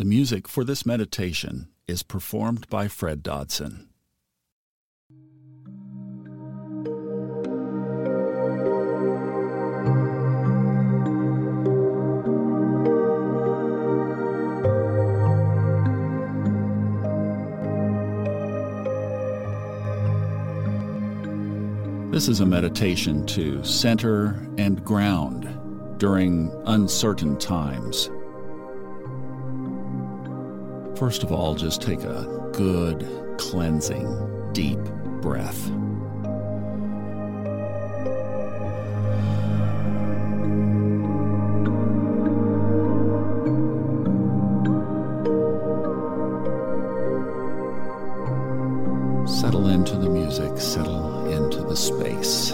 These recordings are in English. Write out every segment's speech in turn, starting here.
The music for this meditation is performed by Fred Dodson. This is a meditation to center and ground during uncertain times. First of all, just take a good, cleansing, deep breath. Settle into the music, settle into the space.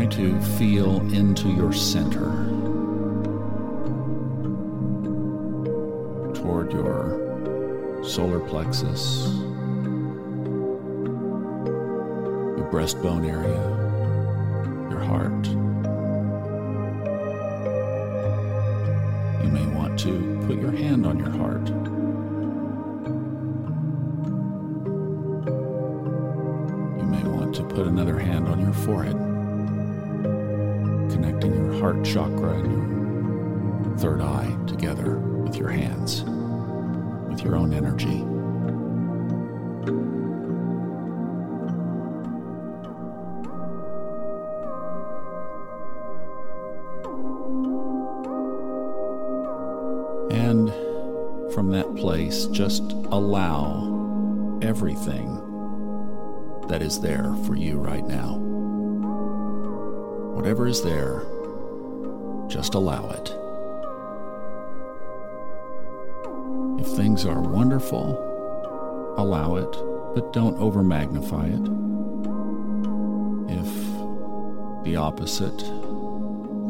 Try to feel into your center, toward your solar plexus, your breastbone area, your heart. You may want to put your hand on your heart. You may want to put another hand on your forehead, heart chakra and your third eye together with your hands, with your own energy. And from that place, just allow everything that is there for you right now. Whatever is there, just allow it. If things are wonderful, allow it, but don't over magnify it. If the opposite,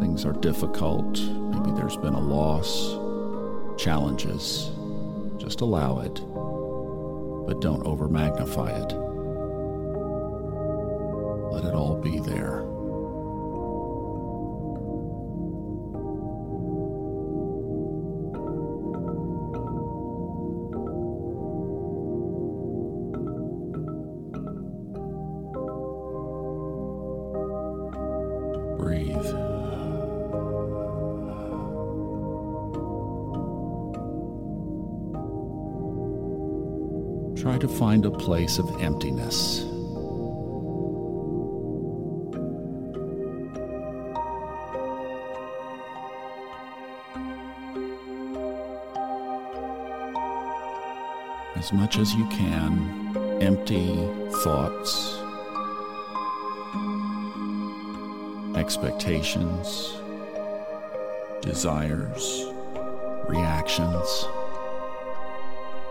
things are difficult, maybe there's been a loss, challenges, just allow it, but don't over magnify it. Let it all be there. Place of emptiness. As much as you can, empty thoughts, expectations, desires, reactions,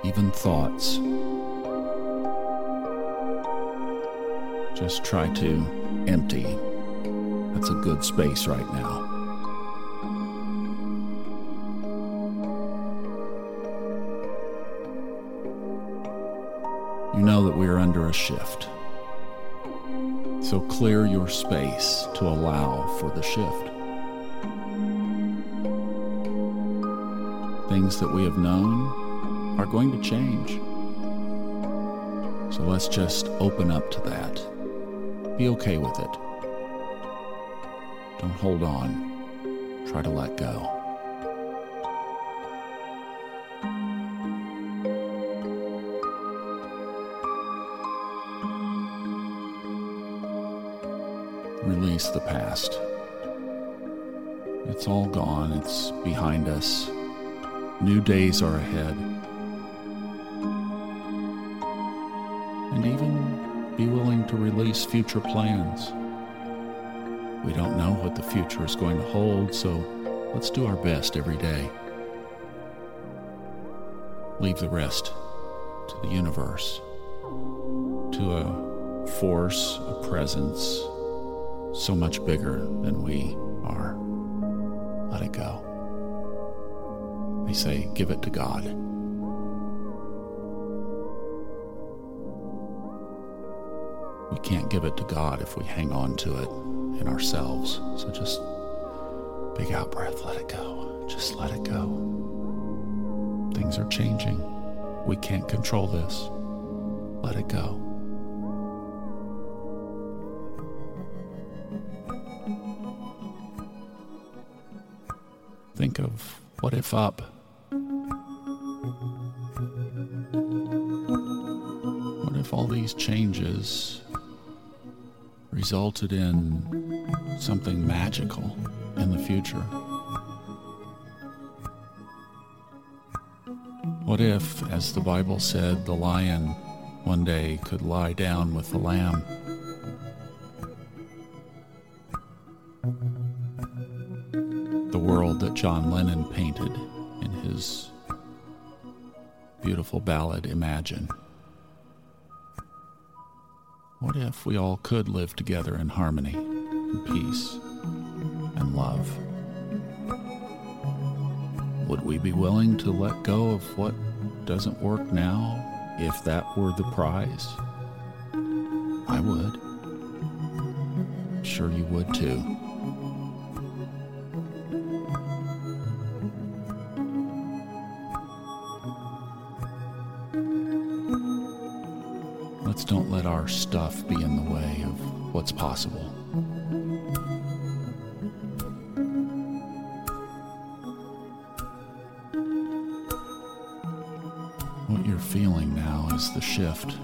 even thoughts. Just try to empty. That's a good space right now. You know that we are under a shift. So clear your space to allow for the shift. Things that we have known are going to change. So let's just open up to that. Be okay with it. Don't hold on. Try to let go. Release the past. It's all gone, it's behind us. New days are ahead. To release future plans. We don't know what the future is going to hold, so let's do our best every day. Leave the rest to the universe, to a force, a presence so much bigger than we are. Let it go. They say, give it to God. We can't give it to God if we hang on to it in ourselves. So just big out breath, let it go. Just let it go. Things are changing. We can't control this. Let it go. Think of what if up. What if all these changes resulted in something magical in the future? What if, as the Bible said, the lion one day could lie down with the lamb? The world that John Lennon painted in his beautiful ballad Imagine. What if we all could live together in harmony and peace and love? Would we be willing to let go of what doesn't work now if that were the prize? I would. Sure, you would too. Don't let our stuff be in the way of what's possible. What you're feeling now is the shift.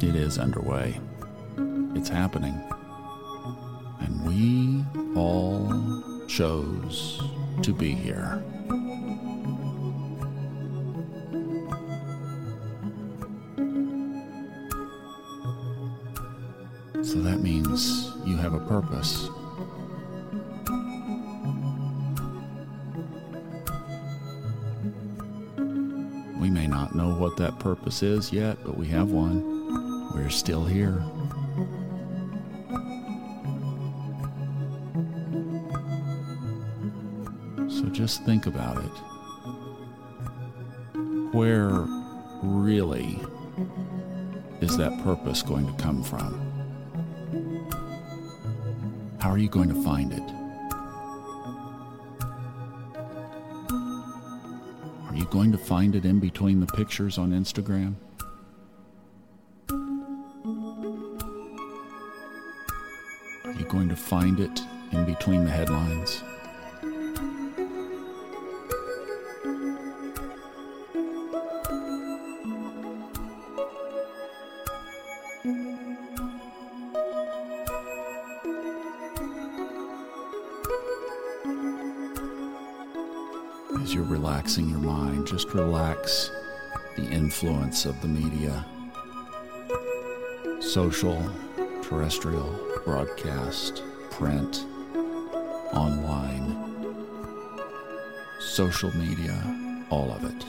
It is underway. It's happening. And we all chose to be here. Purpose. We may not know what that purpose is yet, but we have one. We're still here. So just think about it. Where really is that purpose going to come from? How are you going to find it? Are you going to find it in between the pictures on Instagram? Are you going to find it in between the headlines? Relaxing your mind, just relax the influence of the media social, terrestrial, broadcast, print, online, social media, all of it.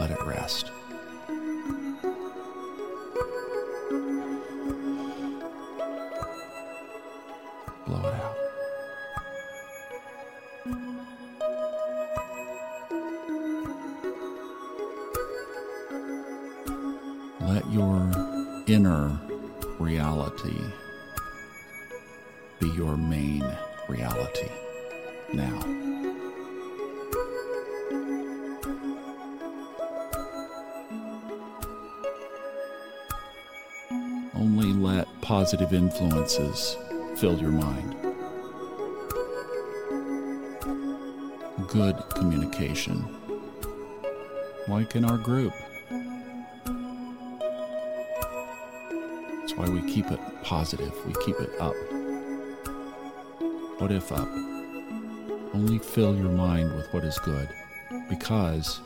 Let it rest. Let your inner reality be your main reality now. Only let positive influences fill your mind. Good communication, like in our group. Why we keep it positive, we keep it up. What if up? Only fill your mind with what is good because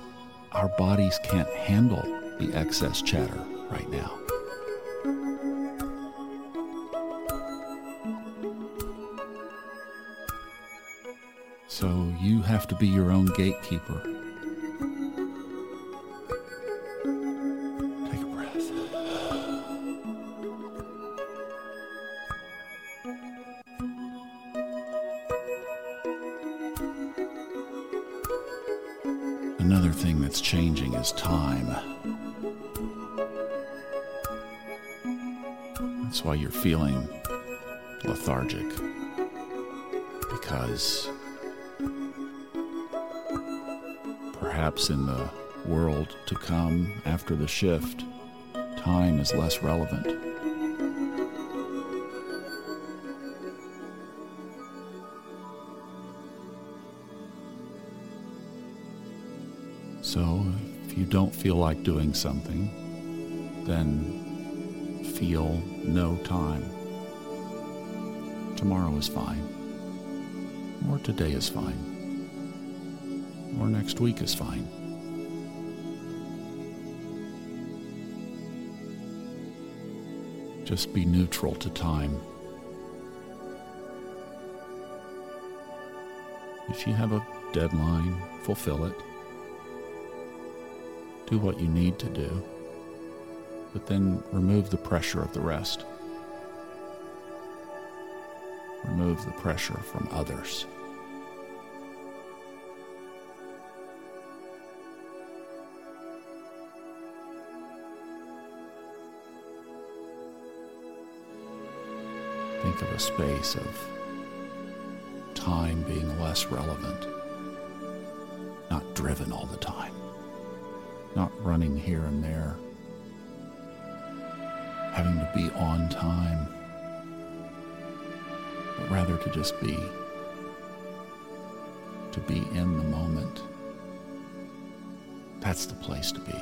our bodies can't handle the excess chatter right now. So you have to be your own gatekeeper. Feeling lethargic. Because perhaps in the world to come after the shift, time is less relevant. So, if you don't feel like doing something, then feel no time. Tomorrow is fine, or today is fine, or next week is fine. Just be neutral to time. If you have a deadline, fulfill it. Do what you need to do, but then remove the pressure of the rest. Remove the pressure from others. Think of a space of time being less relevant, not driven all the time, not running here and there, having to be on time, but rather to just be, to be in the moment. That's the place to be,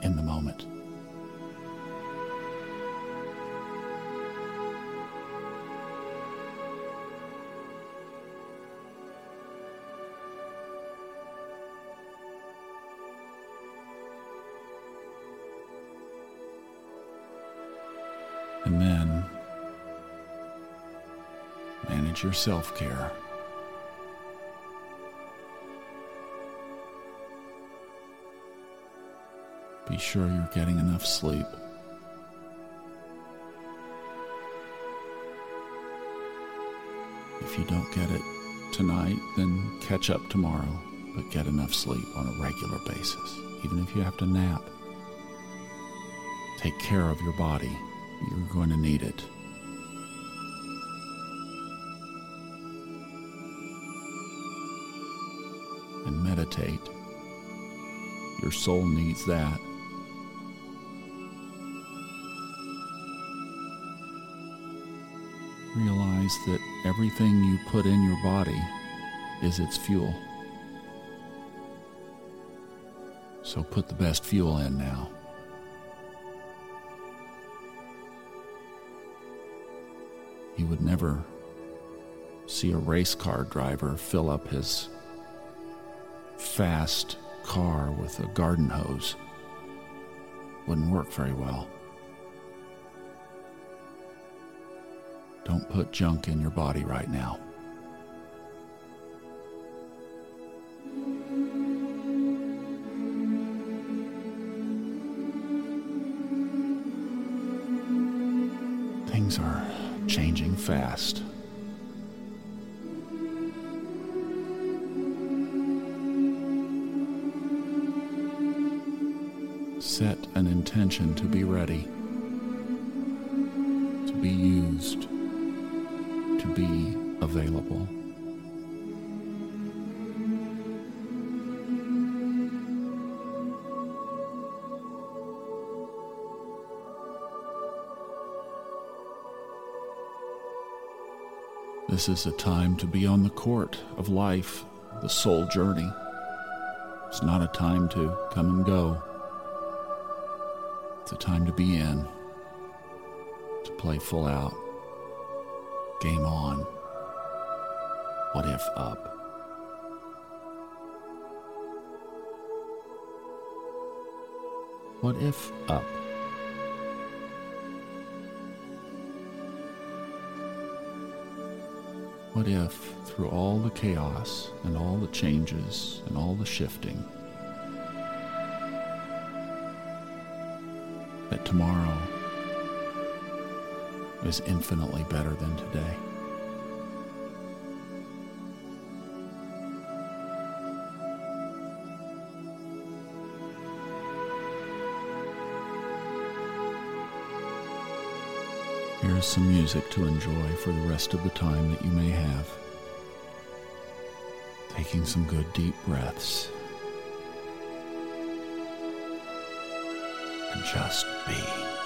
in the moment. And then manage your self care. Be sure you're getting enough sleep. If you don't get it tonight, then catch up tomorrow, but get enough sleep on a regular basis, even if you have to nap. Take care of your body. You're going to need it. And meditate. Your soul needs that. Realize that everything you put in your body is its fuel. So put the best fuel in now. You would never see a race car driver fill up his fast car with a garden hose. Wouldn't work very well. Don't put junk in your body right now. Fast. Set an intention to be ready, to be used, to be available. This is a time to be on the court of life, the soul journey. It's not a time to come and go. It's a time to be in, to play full out. Game on. What if up? What if up? What if, through all the chaos and all the changes and all the shifting, that tomorrow is infinitely better than today? Some music to enjoy for the rest of the time that you may have. Taking some good deep breaths. And just be.